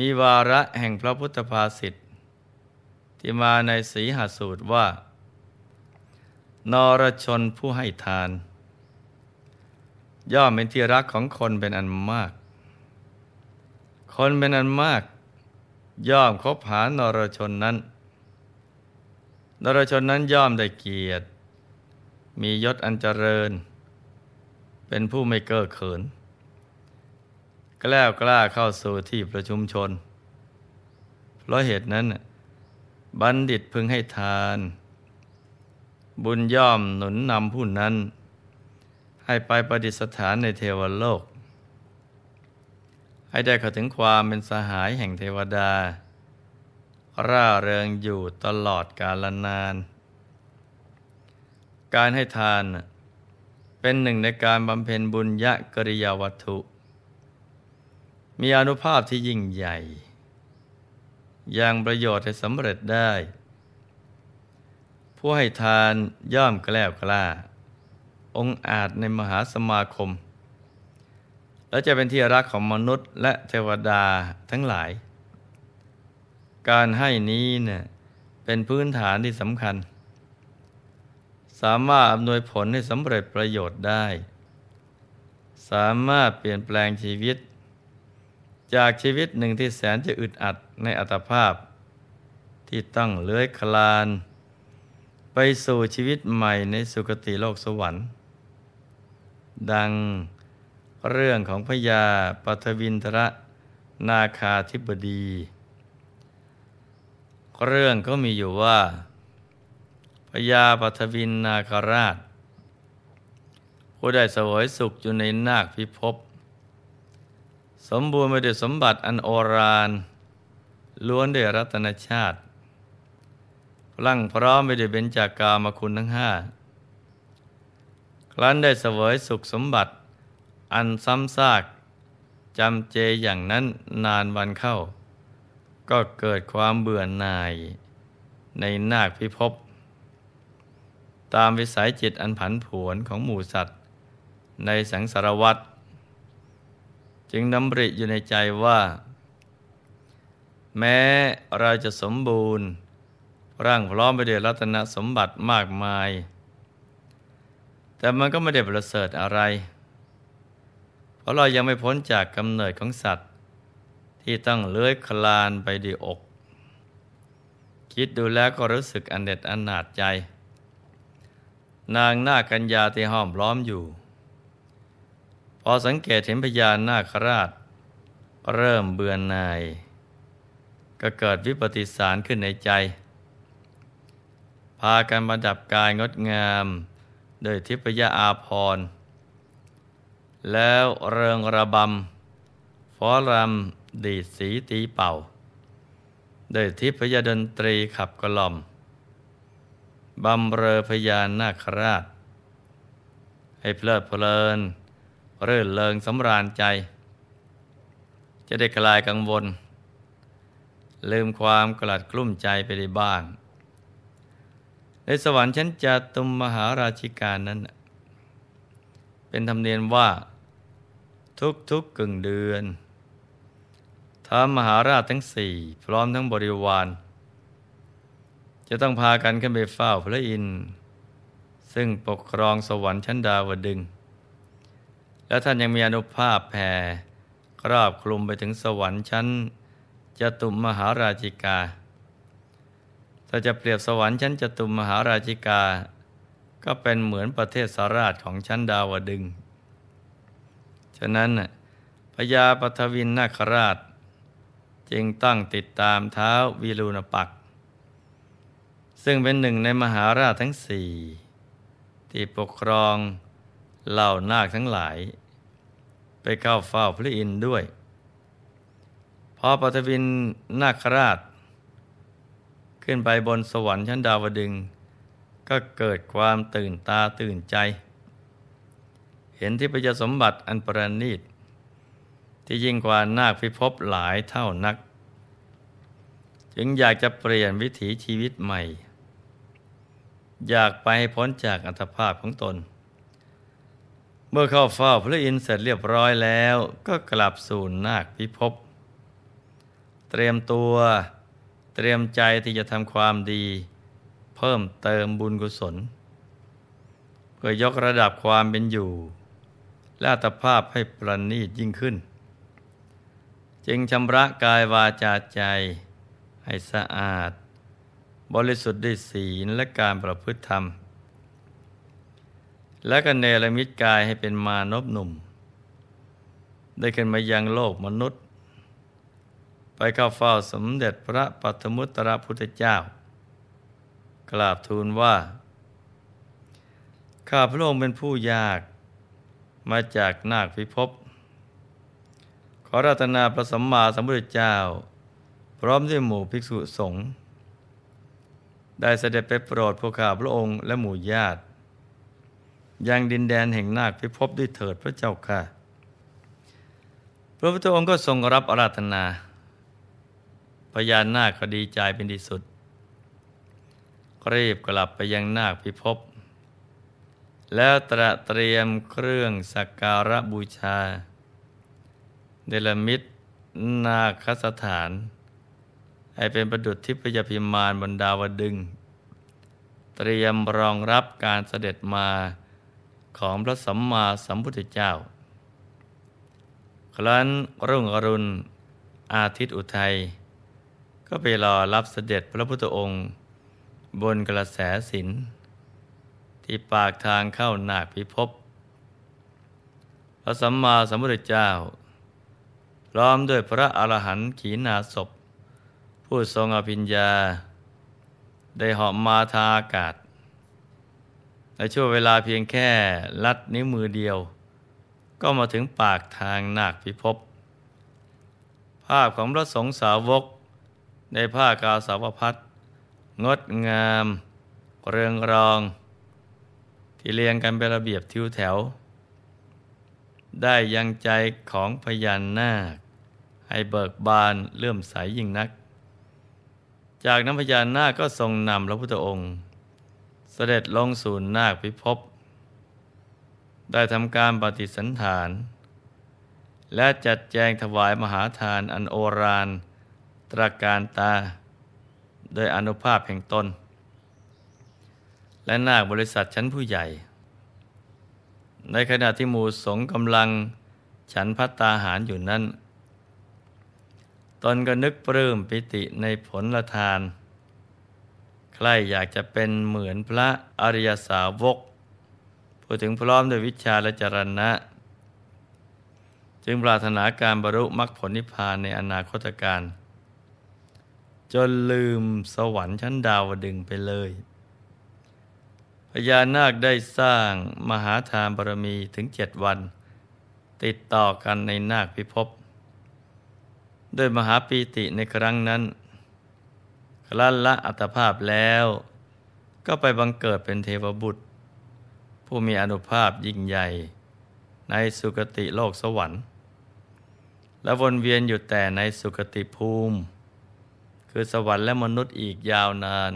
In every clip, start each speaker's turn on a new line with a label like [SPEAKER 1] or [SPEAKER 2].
[SPEAKER 1] มีวาระแห่งพระพุทธภาษิตที่มาในสีหสูตรว่า นรชนผู้ให้ทาน ย่อมเป็นที่รักของคนเป็นอันมาก คนเป็นอันมาก ย่อมคบหานรชนนั้น นรชนนั้นย่อมได้เกียรติ มียศอันเจริญ เป็นผู้ไม่เก้อเขิน กล้ากล้าเข้าสู่ที่ประชุมชน เพราะเหตุนั้น บัณฑิตพึงให้ทาน บุญย่อมหนุนนำผู้นั้น ให้ไปประดิษฐานในเทวโลก ให้ได้เข้าถึงความเป็นสหายแห่งเทวดา ร่าเริงอยู่ตลอดกาลนาน การให้ทานเป็นหนึ่งในการบำเพ็ญบุญยะกริยาวัตถุ มีอนุภาพที่ยิ่งใหญ่ยังประโยชน์ให้สำเร็จได้ ผู้ให้ทานย่อมแกล้วกล้า องอาจในมหาสมาคม และจะเป็นที่รักของมนุษย์และเทวดาทั้งหลาย การให้นี้เนี่ยเป็นพื้นฐานที่สำคัญ สามารถอำนวยผลให้สำเร็จประโยชน์ได้ สามารถเปลี่ยนแปลงชีวิต จากชีวิตหนึ่งที่แสนจะอึดอัดในอัตภาพ ที่ต้องเลื้อยคลาน ไปสู่ชีวิตใหม่ในสุคติโลกสวรรค์ ดังเรื่องของพญาปัทวินทระนาคาธิบดี เรื่องก็มีอยู่ว่าพญาปัทวินนาคราช ผู้ได้สวยสุขอยู่ในนาคพิภพ สมบูรณ์ไปด้วยสมบัติอันโอรานล้วนด้วยรัตนชาติพลังพร้อมไปด้วยเบญจากามคุณทั้งห้าครั้นได้เสวยสุขสมบัติ อันซ้ำซากจำเจอย่างนั้นนานวันเข้า ก็เกิดความเบื่อหน่ายในนาคพิภพ ตามวิสัยจิตอันผันผวนของหมู่สัตว์ ในสังสารวัตร จึงดำริอยู่ในใจว่า แม้เราจะสมบูรณ์ ร่างพร้อมไปด้วยรัตนสมบัติมากมาย แต่มันก็ไม่ได้ประเสริฐอะไร เพราะเรายังไม่พ้นจากกำเนิดของสัตว์ ที่ต้องเลื้อยคลานไปดีอก คิดดูแล้วก็รู้สึกอันเด็ดอันหนาดใจ นางหน้ากัญญาที่ห้อมล้อมอยู่ อสังเกตเห็นพญานาคราช เริ่มเบือนนาย ก็เกิดวิปฏิสารขึ้นในใจ พากันประดับกายงดงาม โดยทิพยาอาภรแล้วเริงระบำฟ้อรำดีดสีตีเป่า โดยทิพยดนตรีขับกล่อมบำเรอพญานาคราช ให้เพลิดเพลิน เรื่นเริงสำราญใจ จะได้คลายกังวล ลืมความกลัดกลุ้มใจไปได้บ้าง ในสวรรค์ชั้นจตุมมหาราชิกานั้น เป็นธรรมเนียมว่า ทุกทุกกึ่งเดือนท้ามหาราชทั้งสี่พร้อมทั้งบริวาร จะต้องพากันขึ้นไปเฝ้าพระอินทร์ซึ่งปกครองสวรรค์ชั้นดาวดึง แล้วท่านยังมีอนุภาพแผ่ครอบคลุมไปถึงสวรรค์ชั้นจตุมมหาราชิกา ถ้าจะเปรียบสวรรค์ชั้นจตุมมหาราชิกา ก็เป็นเหมือนประเทศสาราชของชั้นดาวดึง ฉะนั้นพญาปทวินนาคราช จึงต้องติดตามเท้าวีรูณปัก ซึ่งเป็นหนึ่งในมหาราชทั้งสี่ที่ปกครอง เหล่านาคทั้งหลาย ไปเข้าเฝ้าพระอินทร์ด้วย พอปฐวินนาคราช ขึ้นไปบนสวรรค์ชั้นดาวดึง ก็เกิดความตื่นตาตื่นใจ เห็นที่พยสมบัติอันประณีต ที่ยิ่งกว่านาคพิภพหลายเท่านัก จึงอยากจะเปลี่ยนวิถีชีวิตใหม่ อยากไปพ้นจากอัตภาพของตน เมื่อเข้าเฝ้าพระอินทร์เสร็จเรียบร้อยแล้ว ก็กลับสู่นาคพิภพ เตรียมตัวเตรียมใจที่จะทำความดี เพิ่มเติมบุญกุศล เพื่อยกระดับความเป็นอยู่และตภาพให้ประณีตยิ่งขึ้น จึงชำระกายวาจาใจให้สะอาด บริสุทธิ์ด้วยศีลและการประพฤติธรรม และก็เนรมิตกายให้เป็นมานพหนุ่ม ได้ขึ้นมายังโลกมนุษย์ ไปเข้าเฝ้าสมเด็จพระปัทมุตตรพุทธเจ้า กราบทูลว่า ข้าพระองค์เป็นผู้ยากมาจากนาคพิภพ ขอรัตนาพระสัมมาสัมพุทธเจ้า พร้อมด้วยหมู่ภิกษุสงฆ์ได้เสด็จไปโปรดพวกข้าพระองค์และหมู่ญาติ ยังดินแดนแห่งนาคพิภพด้วยเถิดพระเจ้าค่ะ พระพุทธองค์ก็ทรงรับอาราธนาพญานาคก็ดีใจเป็นที่สุดรีบกลับไปยังนาคพิภพแล้วตระเตรียมเครื่องสักการะบูชา เดลมิตรนาคสถาน ให้เป็นประดุจทิพยพิมานบนดาวดึง เตรียมรองรับการเสด็จมา ของพระสัมมาสัมพุทธเจ้า ครั้นรุ่งอรุณอาทิตย์อุทัย ก็ไปรอรับเสด็จพระพุทธองค์ บนกระแสสินที่ปากทางเข้านาคพิภพพระสัมมาสัมพุทธเจ้า พร้อมด้วยพระอรหันต์ขีณาศพผู้ทรงอภิญญา ได้เหาะมาทาอากาศ ในช่วงเวลาเพียงแค่ลัดนิ้วมือเดียว ก็มาถึงปากทางนาคพิภพภาพของพระสงฆ์สาวก ในผ้ากาสาวพัดงดงาม เรืองรอง ที่เรียงกันเป็นระเบียบทิวแถว ได้ยังใจของพยานนาค ให้เบิกบานเลื่อมใสยิ่งนัก จากนั้นพญานาคก็ทรงนำพระพุทธองค์ ด็จลงสู่นาคพิภพได้ทำการปฏิสันฐาน และจัดแจงถวายมหาทานอันโอรานตราการตา โดยอนุภาพแห่งตน และนาคบริษัทชั้นผู้ใหญ่ ในขณะที่หมู่สงกำลังฉันพัตตาหารอยู่นั้น ตนก็นึกปลื้มปิติในผลละทาน ใครอยากจะเป็นเหมือนพระอริยสาวกพูดถึงพร้อมด้วยวิชาและจรณะ จึงปรารถนาการบรรลุมรรคผลนิพพานในอนาคตการ จนลืมสวรรค์ชั้นดาวดึงไปเลยพญานาคได้สร้างมหาทานบารมีถึงเจ็ดวัน ติดต่อกันในนาคพิภพด้วยมหาปีติในครั้งนั้น ครั้นละอัตภาพแล้ว ก็ไปบังเกิดเป็นเทวบุตร ผู้มีอนุภาพยิ่งใหญ่ ในสุคติโลกสวรรค์ และวนเวียนอยู่แต่ในสุคติภูมิ คือสวรรค์และมนุษย์อีกยาวนาน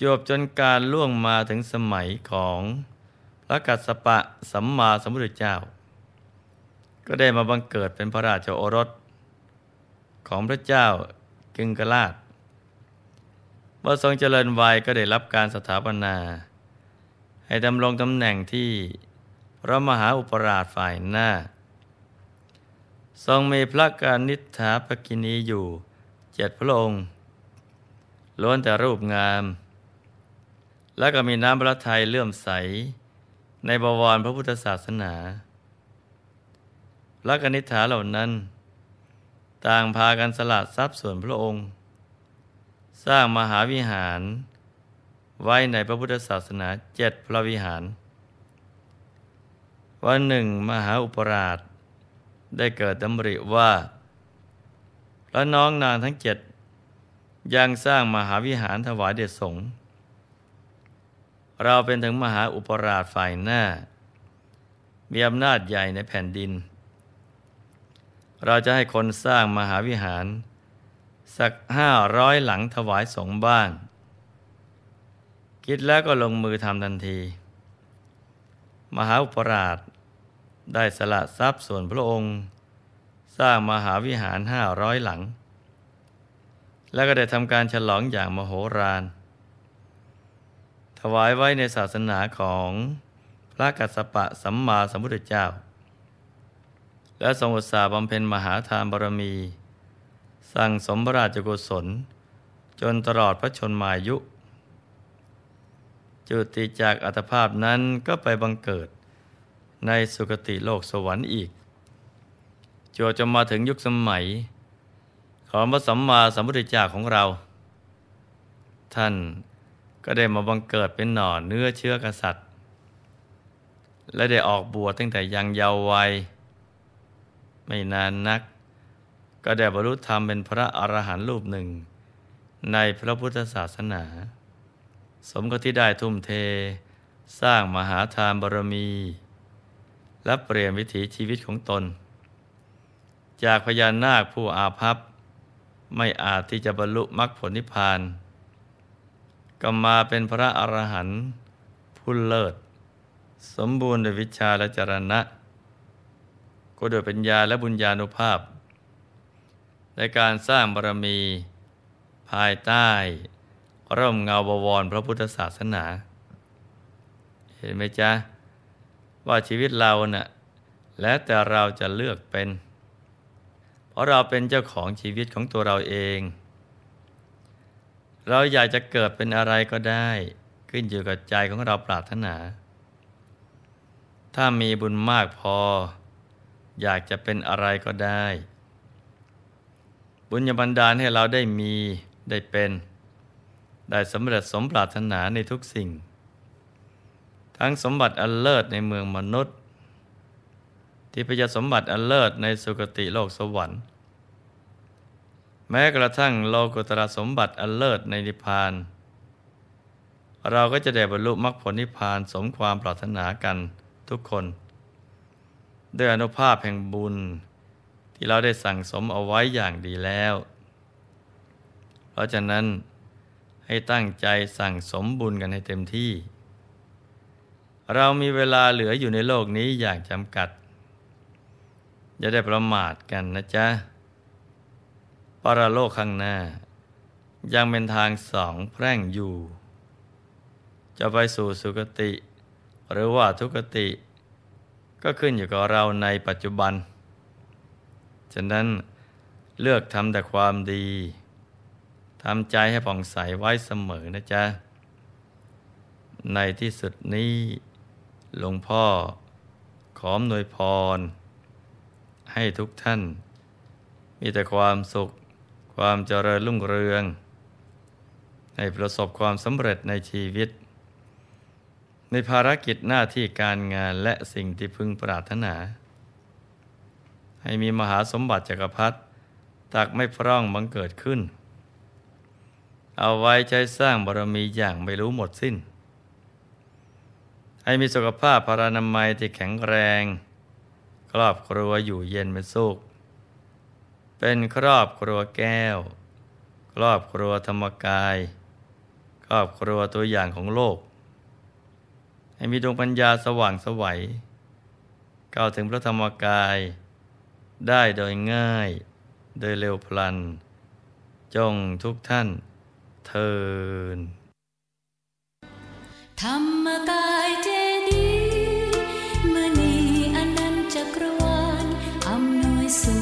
[SPEAKER 1] จบจนการล่วงมาถึงสมัยของพระกัสสปะสัมมาสัมพุทธเจ้า ก็ได้มาบังเกิดเป็นพระราชโอรส ของพระเจ้า กึงกราชเมื่อทรงเจริญวัยก็ได้รับการสถาปนา ให้ดำรงตำแหน่งที่พระมหาอุปราชฝ่ายหน้า ทรงมีพระการนิษฐาภกินีอยู่เจ็ดพระองค์ล้วนแต่รูปงาม และก็มีน้ำพระทัยเลื่อมใส ในบวรพระพุทธศาสนาพระกนิษฐาเหล่านั้น ต่างพากันสละทรัพย์ส่วนพระองค์ สร้างมหาวิหารไว้ในพระพุทธศาสนาเจ็ดพระวิหาร วันหนึ่งมหาอุปราช ได้เกิดดำริว่าพระน้องนางทั้งเจ็ดยังสร้างมหาวิหารถวายเดชสงฆ์เราเป็นถึงมหาอุปราชฝ่ายหน้า มีอำนาจใหญ่ในแผ่นดิน เราจะให้คนสร้างมหาวิหาร สักห้าร้อยหลังถวายสงบ้าง คิดแล้วก็ลงมือทำทันที มหาอุปราช ได้สละทรัพย์ส่วนพระองค์ สร้างมหาวิหารห้าร้อยหลัง แล้วก็ได้ทำการฉลองอย่างมโหฬารถวายไว้ในศาสนาของพระกัสสปะสัมมาสัมพุทธเจ้า และทรงอุตสาห์บำเพ็ญมหาทานบารมี สั่งสมพระราชกุศล จนตลอดพระชนมายุ จุติจากอัตภาพนั้นก็ไปบังเกิดในสุคติโลกสวรรค์อีกจวจะมาถึงยุคสมัย ของพระสัมมาสัมพุทธเจ้าของเรา ท่านก็ได้มาบังเกิดเป็นหน่อเนื้อเชื้อกษัตริย์ และได้ออกบวชตั้งแต่ยังเยาว์วัย ไม่นานนัก ก็ได้บรรลุธรรมเป็นพระอรหันต์รูปหนึ่ง ในพระพุทธศาสนา สมกับที่ได้ทุ่มเท สร้างมหาทานบารมี และเปลี่ยนวิถีชีวิตของตน จากพญานาคผู้อาภัพ ไม่อาจที่จะบรรลุมรรคผลนิพพานก็มาเป็นพระอรหันต์ผู้เลิศ สมบูรณ์ด้วยวิชาและจรณะ ก็โดยปัญญาและบุญญาณุภาพ ในการสร้างบารมี ภายใต้ ร่มเงาบวรพระพุทธศาสนา เห็นไหมจ๊ะ ว่าชีวิตเราเนะ่ะและแต่เราจะเลือกเป็น เพราะเราเป็นเจ้าของชีวิตของตัวเราเอง เราอยากจะเกิดเป็นอะไรก็ได้ ขึ้นอยู่กับใจของเราปรารถนา ถ้ามีบุญมากพอ อยากจะเป็นอะไรก็ได้ บุญญบันดาลให้เราได้มีได้เป็น ได้สำเร็จสมปรารถนาในทุกสิ่ง ทั้งสมบัติอันเลิศในเมืองมนุษย์ ที่พยสมบัติอันเลิศในสุคติโลกสวรรค์ แม้กระทั่งโลกุตระสมบัติอันเลิศในนิพพานเราก็จะได้บรรลุมรรคผลนิพพานสมความปรารถนากันทุกคน ด้วยอนุภาพแห่งบุญ ที่เราได้สั่งสมเอาไว้อย่างดีแล้ว เพราะฉะนั้นให้ตั้งใจสั่งสมบุญกันให้เต็มที่ เรามีเวลาเหลืออยู่ในโลกนี้อย่างจำกัด อย่าได้ประมาทกันนะจ๊ะปรโลกข้างหน้า ยังเป็นทางสองแพร่งอยู่ จะไปสู่สุคติ หรือว่าทุกติ ก็ขึ้นอยู่กับเราในปัจจุบัน ฉะนั้นเลือกทำแต่ความดีทำใจให้ผ่องใสไว้เสมอนะจ๊ะ ในที่สุดนี้หลวงพ่อขอมนวยพร ให้ทุกท่าน มีแต่ความสุข ความเจริญรุ่งเรือง ให้ประสบความสำเร็จในชีวิต ในภารกิจหน้าที่การงานและสิ่งที่พึงปรารถนา ให้มีมหาสมบัติจักรพรรดิตักไม่พร่องบังเกิดขึ้น เอาไว้ใช้สร้างบารมีอย่างไม่รู้หมดสิ้น ให้มีสุขภาพพารานามัยที่แข็งแรง ครอบครัวอยู่เย็นเป็นสุข เป็นครอบครัวแก้ว ครอบครัวธรรมกาย ครอบครัวตัวอย่างของโลก ให้มีดวงปัญญาสว่างสวัยก้าวถึงพระธรรมกาย ได้โดยง่าย โดยเร็วพลัน จงทุกท่านเทิน
[SPEAKER 2] ธรรมกายเจดีมณีอนันจักรวาลอำนวยสุ